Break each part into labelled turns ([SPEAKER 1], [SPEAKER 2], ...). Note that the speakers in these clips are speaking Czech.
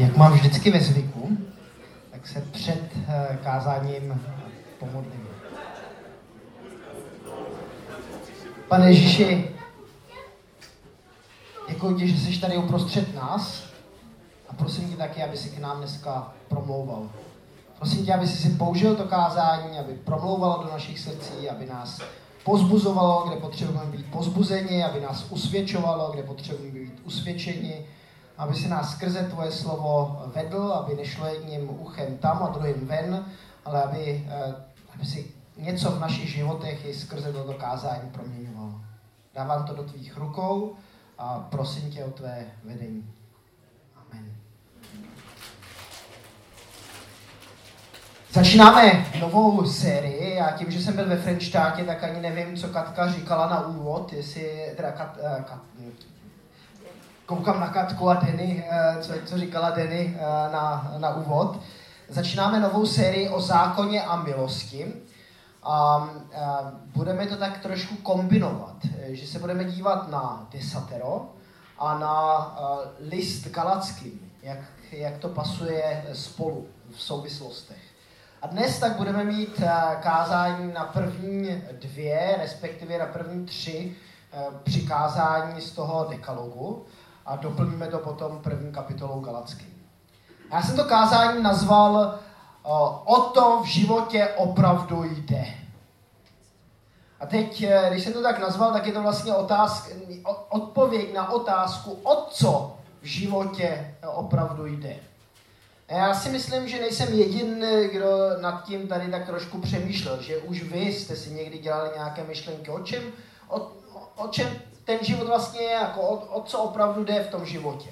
[SPEAKER 1] Jak mám vždycky ve zvyku, tak se před eh, kázáním pomodlím. Pane Ježíši, děkuji ti, že jsi tady uprostřed nás a prosím tě taky, aby si k nám dneska promlouval. Prosím tě, aby si si použil to kázání, aby promlouvalo do našich srdcí, aby nás pozbuzovalo, kde potřebujeme být pozbuzeni, aby nás usvědčovalo, kde potřebujeme být usvědčeni, aby se nás skrze tvoje slovo vedl, aby nešlo jedním uchem tam a druhým ven, ale aby, eh, aby si něco v našich životech i skrze toto kázání proměňovalo. Dávám to do tvých rukou a prosím tě o tvé vedení. Amen. Začínáme novou sérii a tím, že jsem byl ve Frenštátě, tak ani nevím, co Katka říkala na úvod, jestli teda Kat, uh, Kat, koukám na Katku a Denny, uh, co, co říkala Denny uh, na, na úvod. Začínáme novou sérii o zákoně a milosti. A, a budeme to tak trošku kombinovat, že se budeme dívat na desatero a na a, list galacký, jak, jak to pasuje spolu v souvislostech. A dnes tak budeme mít kázání na první dvě, respektive na první tři přikázání z toho dekalogu a doplníme to potom první kapitolou Galacky. Já jsem to kázání nazval O to v životě opravdu jde. A teď, když jsem to tak nazval, tak je to vlastně otázka, odpověď na otázku, o co v životě opravdu jde. Já si myslím, že nejsem jediný, kdo nad tím tady tak trošku přemýšlel, že už vy jste si někdy dělali nějaké myšlenky, o čem, o, o čem ten život vlastně je, jako o, o co opravdu jde v tom životě.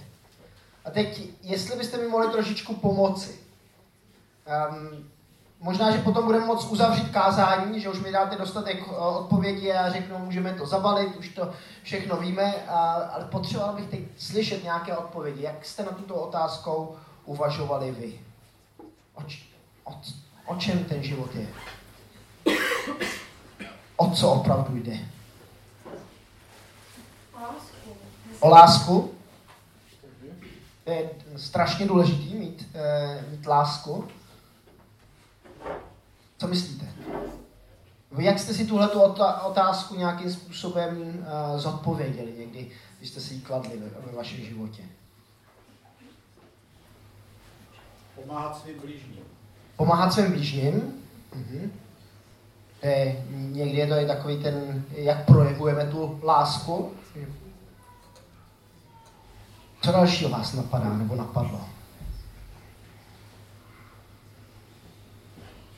[SPEAKER 1] A teď, jestli byste mi mohli trošičku pomoci. Um, možná, že potom budeme moct uzavřít kázání, že už mi dáte dostatek eh, odpovědi a řeknu, můžeme to zabalit, už to všechno víme, a, ale potřeboval bych teď slyšet nějaké odpovědi. Jak jste na tuto otázkou uvažovali vy? O, o, o čem ten život je? O co opravdu jde? O lásku? To je strašně důležitý mít, e, mít lásku. Co myslíte? Vy jak jste si tuhle otázku nějakým způsobem uh, zodpověděli někdy, když jste si ji kladli ve, ve vašem životě?
[SPEAKER 2] Pomáhat svým blížním.
[SPEAKER 1] Pomáhat svým blížním? Mhm. Je, někdy je to i takový ten, jak projevujeme tu lásku. Co dalšího vás napadá nebo napadlo?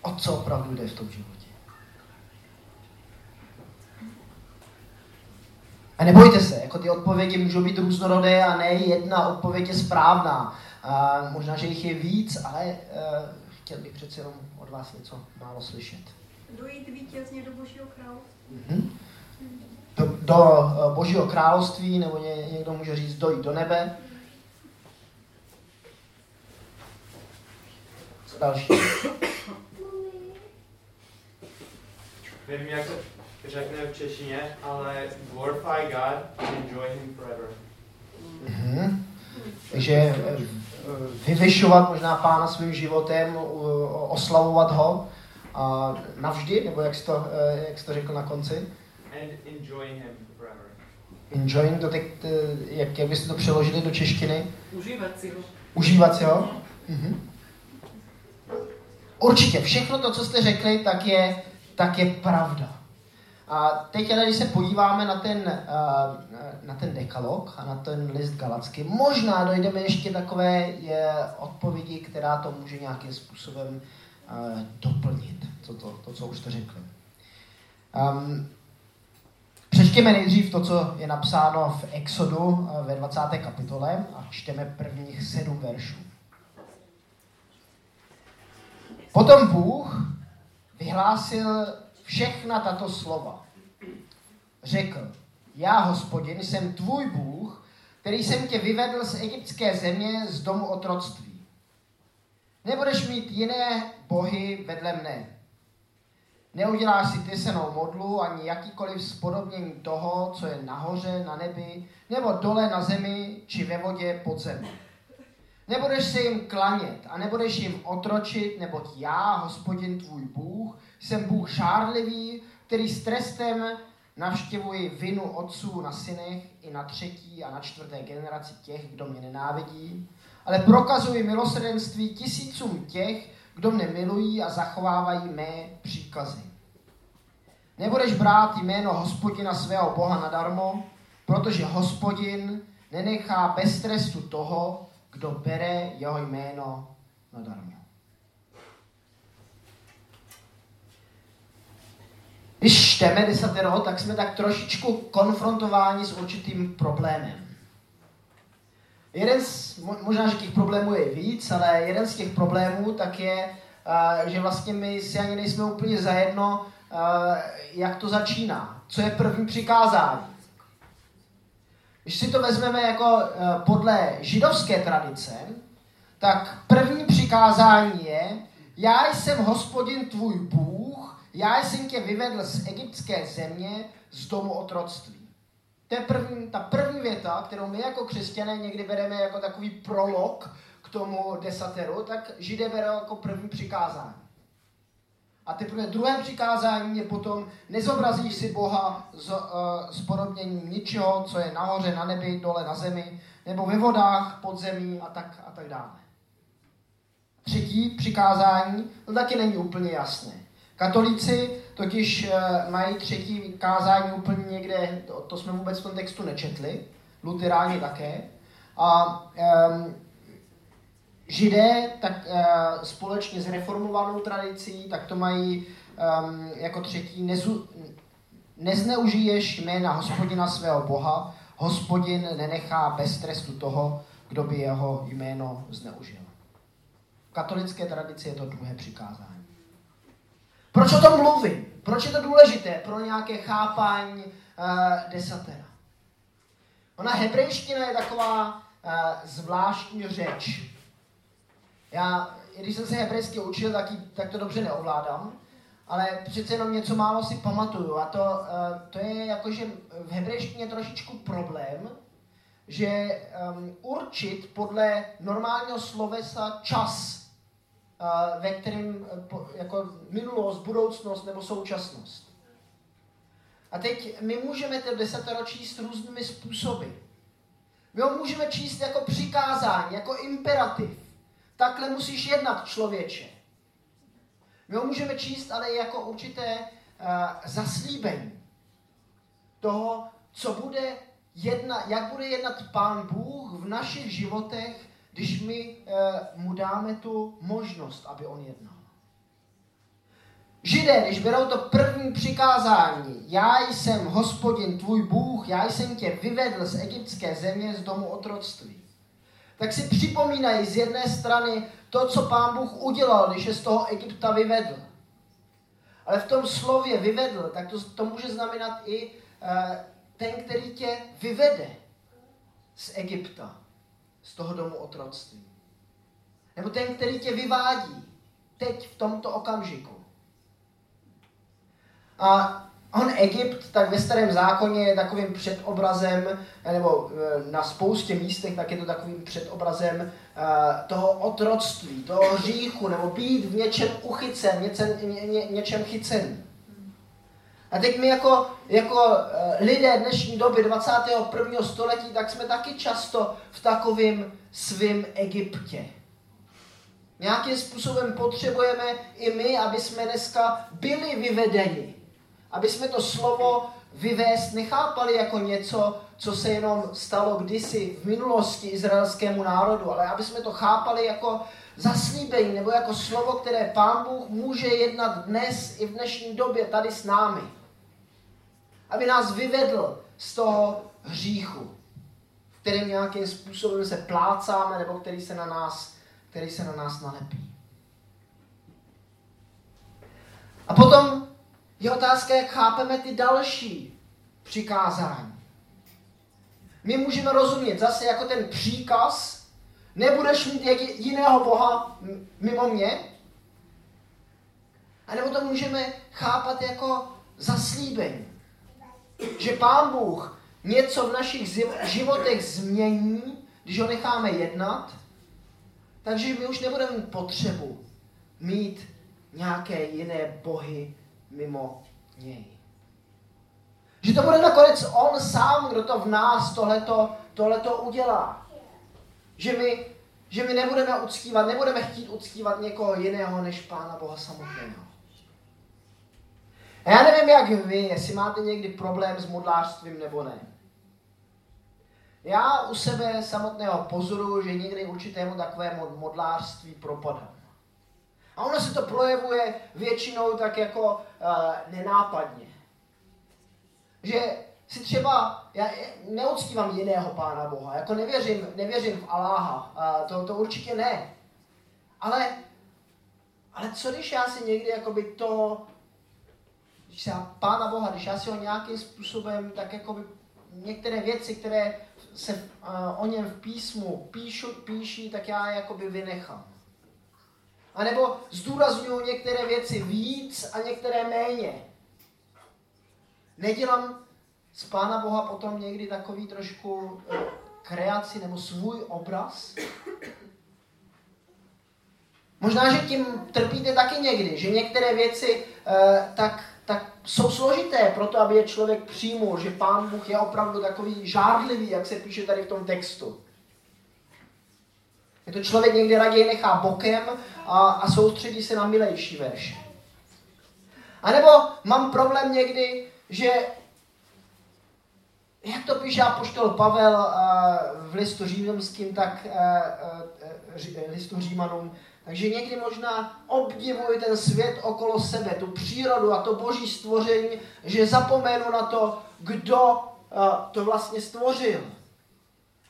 [SPEAKER 1] O co opravdu jde v tom životě? A nebojte se, jako ty odpovědi můžou být různorodé a ne jedna odpověď je správná. A možná, že jich je víc, ale uh, chtěl bych přece jenom od vás něco málo slyšet.
[SPEAKER 3] Dojít vítězně do Božího království.
[SPEAKER 1] Mm-hmm. Do, do uh, Božího království, nebo ně, někdo může říct dojít do nebe. Co další?
[SPEAKER 4] Nevím, jak to řekne v češtině, ale glorify God and enjoy Him forever.
[SPEAKER 1] Mm-hmm. Takže eh, vyvyšovat možná pána svým životem, oslavovat ho a navždy, nebo jak jsi to, eh, jak jsi to řekl na konci?
[SPEAKER 4] And enjoy him forever.
[SPEAKER 1] Enjoying to teď, eh, jak, jak byste to přeložili do češtiny?
[SPEAKER 5] Užívat si ho.
[SPEAKER 1] Užívat si ho? Mhm. Určitě, všechno to, co jste řekli, tak je, tak je pravda. A teď, když se podíváme na ten, na ten dekalog a na ten list galacky, možná dojdeme ještě takové je, odpovědi, která to může nějakým způsobem doplnit, to, to, to co už jste řekli. Um, Přečtěme nejdřív to, co je napsáno v Exodu ve 20. kapitole a čteme prvních sedm veršů. Potom Bůh vyhlásil všechna tato slova. Řekl, já, hospodin, jsem tvůj Bůh, který jsem tě vyvedl z egyptské země, z domu otroctví. Nebudeš mít jiné bohy vedle mne. Neuděláš si tysenou modlu ani jakýkoliv spodobnění toho, co je nahoře na nebi, nebo dole na zemi, či ve vodě pod zemi. Nebudeš se jim klanět a nebudeš jim otročit, neboť já, hospodin tvůj Bůh, jsem Bůh šárlivý, který s trestem navštěvuji vinu otců na synech i na třetí a na čtvrté generaci těch, kdo mě nenávidí, ale prokazuji milosrdenství tisícům těch, kdo mne milují a zachovávají mé příkazy. Nebudeš brát jméno hospodina svého Boha nadarmo, protože hospodin nenechá bez trestu toho, kdo bere jeho jméno nadarmo. Když čteme desatero, tak jsme tak trošičku konfrontováni s určitým problémem. Jeden z, možná, že těch problémů je víc, ale jeden z těch problémů tak je, že vlastně my si ani nejsme úplně zajedno, jak to začíná. Co je první přikázání? Když si to vezmeme jako podle židovské tradice, tak první přikázání je, já jsem hospodin tvůj Bůh, já jsem tě vyvedl z egyptské země, z domu otroctví. To je první, ta první věta, kterou my jako křesťané někdy bereme jako takový prolog k tomu desateru, tak židé berou jako první přikázání. A teprve druhé přikázání je potom, nezobrazíš si Boha z, uh, s podobněním ničeho, co je nahoře, na nebi, dole na zemi, nebo ve vodách, pod zemí a tak, a tak dále. Třetí přikázání, to taky není úplně jasné. Katolíci totiž uh, mají třetí kázání úplně někde, to, to jsme vůbec v tom textu nečetli, luteráni také. A um, židé tak uh, společně s reformovanou tradicí, tak to mají um, jako třetí, nezu, nezneužiješ jména hospodina svého boha, hospodin nenechá bez trestu toho, kdo by jeho jméno zneužil. V katolické tradici je to druhé přikázání. Proč o tom mluvím? Proč je to důležité pro nějaké chápání uh, desatera? Ona hebrejština je taková uh, zvláštní řeč. Já, když jsem se hebrejsky učil, tak, tak to dobře neovládám, ale přece jenom něco málo si pamatuju. A to, uh, to je jakože v hebrejštině trošičku problém, že um, určit podle normálního slovesa čas ve kterém eh, jako minulost, budoucnost nebo současnost. A teď my můžeme to desatero číst různými způsoby. My ho můžeme číst jako přikázání, jako imperativ. Takhle musíš jednat, člověče. My ho můžeme číst ale jako určité uh, zaslíbení toho, co bude jedna, jak bude jednat Pán Bůh v našich životech když my eh, mu dáme tu možnost, aby on jednal. Židé, když berou to první přikázání, já jsem hospodin tvůj Bůh, já jsem tě vyvedl z egyptské země, z domu otroctví, tak si připomínají z jedné strany to, co pán Bůh udělal, když je z toho Egypta vyvedl. Ale v tom slově vyvedl, tak to, to může znamenat i uh, ten, který tě vyvede z Egypta z toho domu otroctví. Nebo ten, který tě vyvádí teď v tomto okamžiku. A on Egypt, tak ve starém zákoně je takovým předobrazem, nebo e, na spoustě místech, tak je to takovým předobrazem e, toho otroctví, toho hříchu, nebo být v něčem uchycen, něčem, ně, ně, něčem chycen. A teď my jako, jako eh, lidé dnešní doby 21. století, tak jsme taky často v takovém svém Egyptě. Nějakým způsobem potřebujeme i my, aby jsme dneska byli vyvedeni. Aby jsme to slovo vyvést nechápali jako něco, co se jenom stalo kdysi v minulosti izraelskému národu, ale aby jsme to chápali jako zaslíbení nebo jako slovo, které Pán Bůh může jednat dnes i v dnešní době tady s námi aby nás vyvedl z toho hříchu, v kterém nějakým způsobem se plácáme, nebo který se na nás, který se na nás nalepí. A potom je otázka, jak chápeme ty další přikázání. My můžeme rozumět zase jako ten příkaz, nebudeš mít jiného Boha mimo mě, a nebo to můžeme chápat jako zaslíbení že Pán Bůh něco v našich životech změní, když ho necháme jednat, Takže my už nebudeme mít potřebu mít nějaké jiné bohy mimo něj. Že to bude nakonec on sám, kdo to v nás tohleto, tohleto udělá. Že my, že my nebudeme uctívat, nebudeme chtít uctívat někoho jiného než Pána Boha samotného. A já nevím, jak vy, jestli máte někdy problém s modlářstvím nebo ne. Já u sebe samotného pozoruju, že někdy určitému takovému modlářství propadám. A ono se to projevuje většinou tak jako uh, nenápadně. Že si třeba, já neuctívám jiného Pána Boha, jako nevěřím, nevěřím v Aláha, uh, to, to určitě ne. Ale, ale co když já si někdy jakoby to, když já Pána Boha, když já si ho nějakým způsobem tak jakoby některé věci, které se uh, o něm v písmu píšu, píší, tak já je jakoby vynechám. A nebo zdůraznuju některé věci víc a některé méně. Nedělám z Pána Boha potom někdy takový trošku eh, kreaci nebo svůj obraz? Možná, že tím trpíte taky někdy, že některé věci eh, tak, tak jsou složité pro to, aby je člověk přijmul, že Pán Bůh je opravdu takový žárlivý, jak se píše tady v tom textu. Je to člověk někdy raději nechá bokem a, a soustředí se na milejší verše. A nebo mám problém někdy, že jak to píše apoštol Pavel uh, v listu římským, tak uh, uh, listu římanům, takže někdy možná obdivuji ten svět okolo sebe, tu přírodu a to boží stvoření, že zapomenu na to, kdo to vlastně stvořil.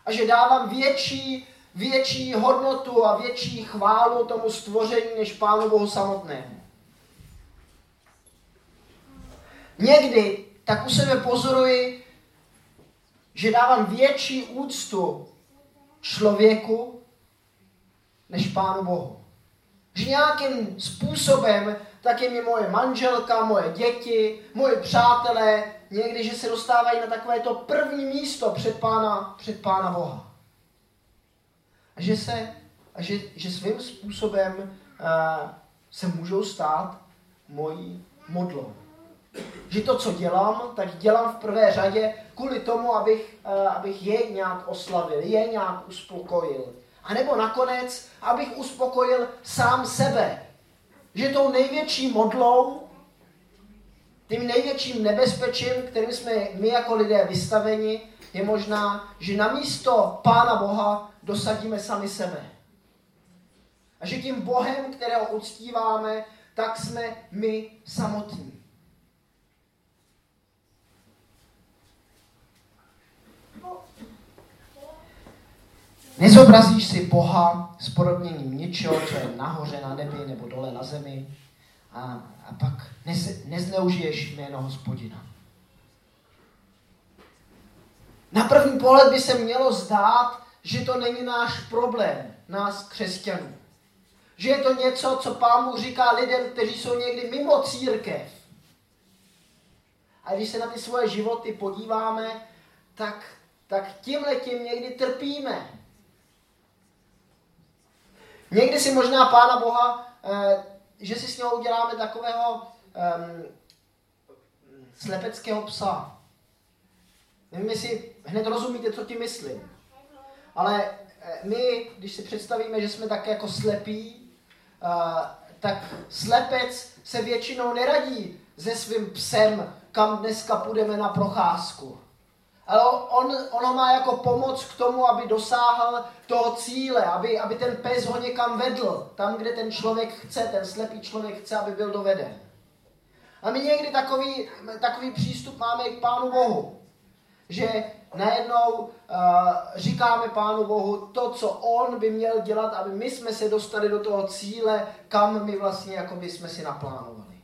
[SPEAKER 1] A že dávám větší větší hodnotu a větší chválu tomu stvoření než Pánu Bohu samotnému. Někdy tak u sebe pozoruji, že dávám větší úctu člověku než Pánu Bohu. Že nějakým způsobem tak je mi moje manželka, moje děti, moje přátelé, někdy, že se dostávají na takové to první místo před Pána, před Pána Boha a že, se, a že, že svým způsobem uh, se můžou stát mojí modlou. Že to, co dělám, tak dělám v prvé řadě kvůli tomu, abych, uh, abych je nějak oslavil, je nějak uspokojil. A nebo nakonec, abych uspokojil sám sebe. Že tou největší modlou, tím největším nebezpečím, kterým jsme my jako lidé vystaveni, je možná, že na místo Pána Boha dosadíme sami sebe. A že tím Bohem, kterého uctíváme, tak jsme my samotní. Nezobrazíš si Boha s podobněním něčeho, co je nahoře na nebi nebo dole na zemi a, a pak nez, nezneužiješ jméno hospodina. Na první pohled by se mělo zdát, že to není náš problém, nás křesťanů. Že je to něco, co pán Bůh říká lidem, kteří jsou někdy mimo církev. A když se na ty svoje životy podíváme, tak, tak tímhle tím někdy trpíme. Někdy si možná Pána Boha, eh, že si s něho uděláme takového eh, slepeckého psa. Nevím, jestli hned rozumíte, co tím myslím. Ale eh, my, když si představíme, že jsme tak jako slepí, eh, tak slepec se většinou neradí se svým psem, kam dneska půjdeme na procházku. Ale on, on ho má jako pomoc k tomu, aby dosáhl toho cíle, aby, aby ten pes ho někam vedl, tam, kde ten člověk chce, ten slepý člověk chce, aby byl doveden. A my někdy takový, takový přístup máme i k Pánu Bohu. Že najednou uh, říkáme Pánu Bohu to, co On by měl dělat, aby my jsme se dostali do toho cíle, kam my vlastně jako by jsme si naplánovali.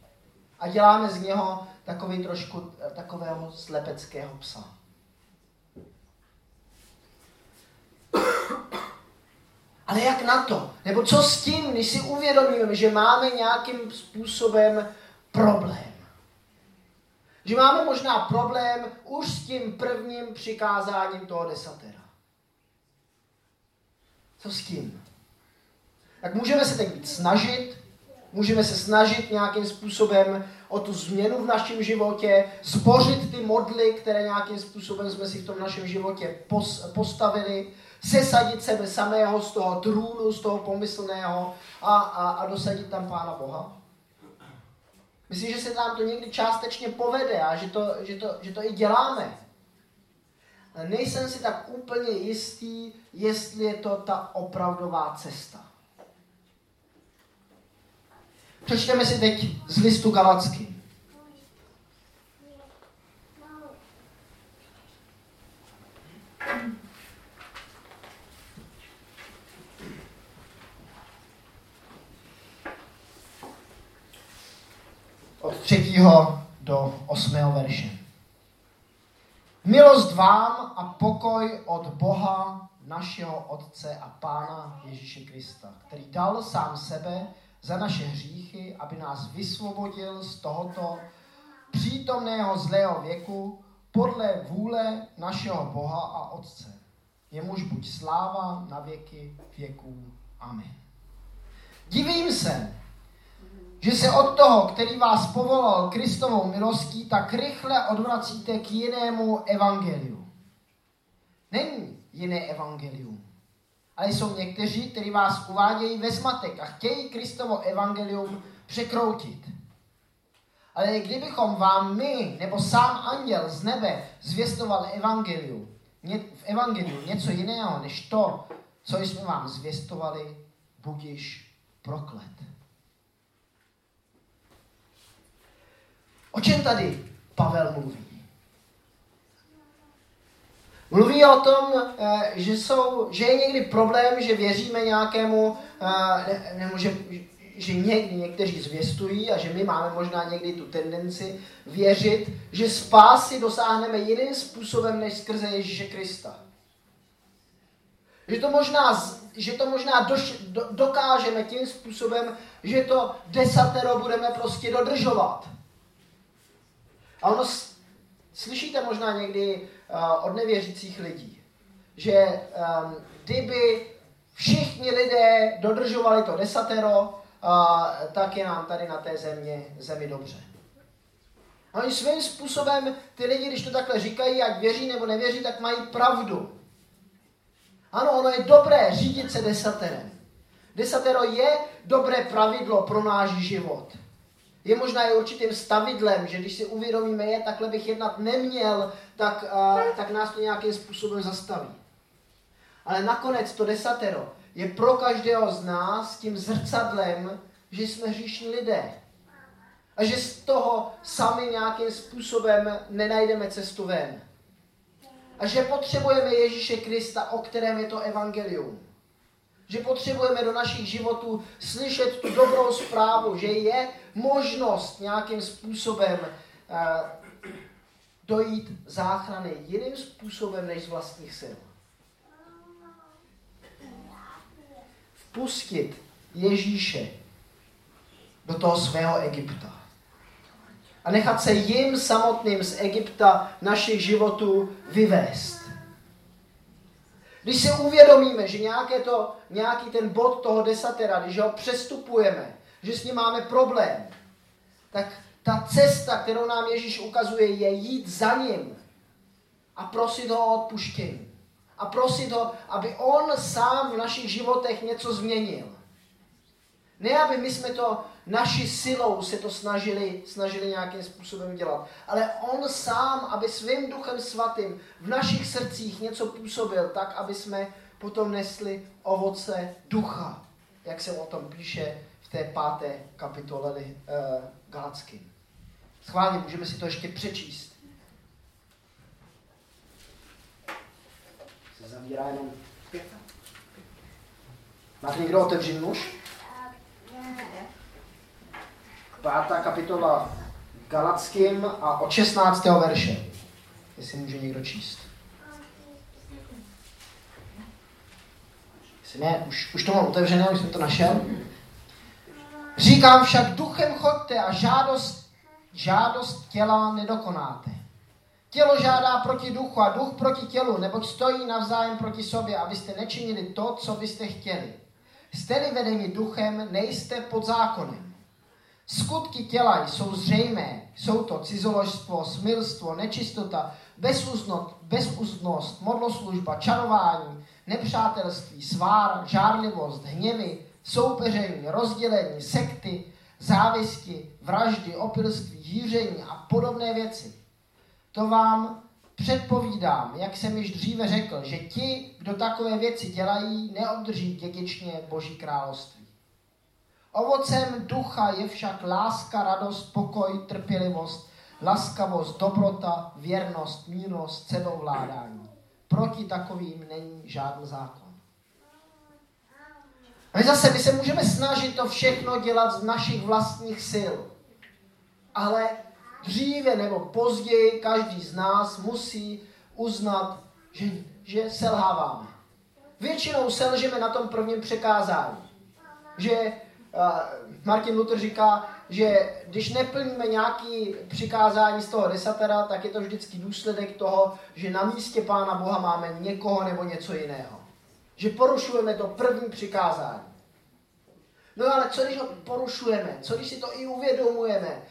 [SPEAKER 1] A děláme z něho takový trošku eh, takového slepeckého psa. Ale jak na to? Nebo co s tím, když si uvědomíme, že máme nějakým způsobem problém? Že máme možná problém už s tím prvním přikázáním toho desatera. Co s tím? tak můžeme se teď snažit, můžeme se snažit nějakým způsobem o tu změnu v našem životě, zbořit ty modly, které nějakým způsobem jsme si v tom našem životě postavili, sesadit sebe samého z toho trůnu, z toho pomyslného a, a, a dosadit tam Pána Boha. Myslím, že se nám to někdy částečně povede a že to, že to, že to i děláme. Nejsem si tak úplně jistý, jestli je to ta opravdová cesta. Přečteme si teď z listu Galacky. Od třetího do osmého verše. Milost vám a pokoj od Boha, našeho Otce a Pána Ježíše Krista, který dal sám sebe za naše hříchy, aby nás vysvobodil z tohoto přítomného zlého věku podle vůle našeho Boha a Otce. Jemuž buď sláva na věky věků. Amen. Divím se, že se od toho, který vás povolal Kristovou milostí, tak rychle odvracíte k jinému evangeliu. Není jiné evangelium. Ale jsou někteří, kteří vás uvádějí ve zmatek a chtějí Kristovo evangelium překroutit. Ale kdybychom vám my, nebo sám anděl z nebe zvěstoval evangelium, v evangeliu něco jiného, než to, co jsme vám zvěstovali, budiš proklet. O čem tady Pavel mluví? Mluví o tom, eh, že, jsou, že je někdy problém, že věříme nějakému, eh, nebo že, že někdy někteří zvěstují a že my máme možná někdy tu tendenci věřit, že spásy dosáhneme jiným způsobem než skrze Ježíše Krista. Že to možná, že to možná doš, do, dokážeme tím způsobem, že to desatero budeme prostě dodržovat. A ono, slyšíte možná někdy uh, od nevěřících lidí, že um, kdyby všichni lidé dodržovali to desatero, uh, tak je nám tady na té země, zemi dobře. A oni svým způsobem, ty lidi, když to takhle říkají, ať věří nebo nevěří, tak mají pravdu. Ano, ono je dobré řídit se desaterem. Desatero je dobré pravidlo pro náš život je možná i určitým stavidlem, že když si uvědomíme, je, takhle bych jednat neměl, tak, uh, tak nás to nějakým způsobem zastaví. Ale nakonec to desatero je pro každého z nás tím zrcadlem, že jsme hříšní lidé. A že z toho sami nějakým způsobem nenajdeme cestu ven. A že potřebujeme Ježíše Krista, o kterém je to evangelium. Že potřebujeme do našich životů slyšet tu dobrou zprávu, že je možnost nějakým způsobem uh, dojít záchrany jiným způsobem než z vlastních sil. Vpustit Ježíše do toho svého Egypta. A nechat se jim samotným z Egypta našich životů vyvést. Když si uvědomíme, že nějaké to, nějaký ten bod toho desatera, když ho přestupujeme, že s ním máme problém, tak ta cesta, kterou nám Ježíš ukazuje, je jít za ním a prosit ho o odpuštění. A prosit ho, aby on sám v našich životech něco změnil. Ne, aby my jsme to naší silou se to snažili, snažili nějakým způsobem dělat, ale on sám, aby svým duchem svatým v našich srdcích něco působil, tak, aby jsme potom nesli ovoce ducha, jak se o tom píše v té páté kapitole uh, Galacky. Schválně, můžeme si to ještě přečíst. Se zavírá jenom pěta. Máte někdo otevřený muž? Pátá kapitola Galackým a od 16. verše. Jestli může někdo číst. Jestli ne, už, už to mám otevřené, už jsem to našel. Říkám však, duchem chodte a žádost, žádost těla nedokonáte. Tělo žádá proti duchu a duch proti tělu, neboť stojí navzájem proti sobě, abyste nečinili to, co byste chtěli. Jste-li vedeni duchem, nejste pod zákonem. Skutky těla jsou zřejmé. Jsou to cizoložstvo, smilstvo, nečistota, bezúznost, bezúznost modloslužba, čarování, nepřátelství, svár, žárlivost, hněvy, soupeření, rozdělení, sekty, závisti, vraždy, opilství, hýření a podobné věci. To vám předpovídám, jak jsem již dříve řekl, že ti, kdo takové věci dělají, neobdrží dědičně Boží království. Ovocem ducha je však láska, radost, pokoj, trpělivost, laskavost, dobrota, věrnost, mírnost, sebovládání. Proti takovým není žádný zákon. A my zase, my se můžeme snažit to všechno dělat z našich vlastních sil. Ale dříve nebo později každý z nás musí uznat, že, že selháváme. Většinou selžeme na tom prvním překázání. Že Martin Luther říká, že když neplníme nějaký přikázání z toho desatera, tak je to vždycky důsledek toho, že na místě Pána Boha máme někoho nebo něco jiného. Že porušujeme to první přikázání. No ale co když ho porušujeme? Co když si to i uvědomujeme?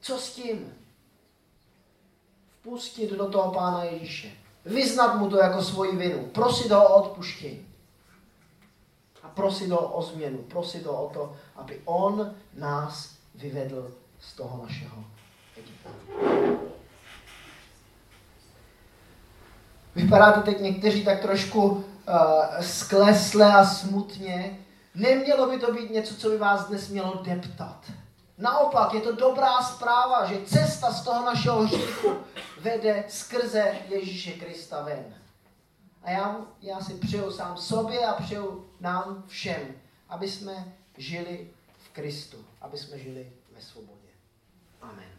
[SPEAKER 1] Co s tím? Vpustit do toho Pána Ježíše. Vyznat mu to jako svoji vinu. Prosit ho o odpuštění. A prosit ho o změnu. Prosit ho o to, aby on nás vyvedl z toho našeho Egypta. Vypadáte teď někteří tak trošku uh, sklesle a smutně. Nemělo by to být něco, co by vás dnes mělo deptat. Naopak, je to dobrá zpráva, že cesta z toho našeho hříchu vede skrze Ježíše Krista ven. A já, já si přeju sám sobě a přeju nám všem, aby jsme žili v Kristu, aby jsme žili ve svobodě. Amen.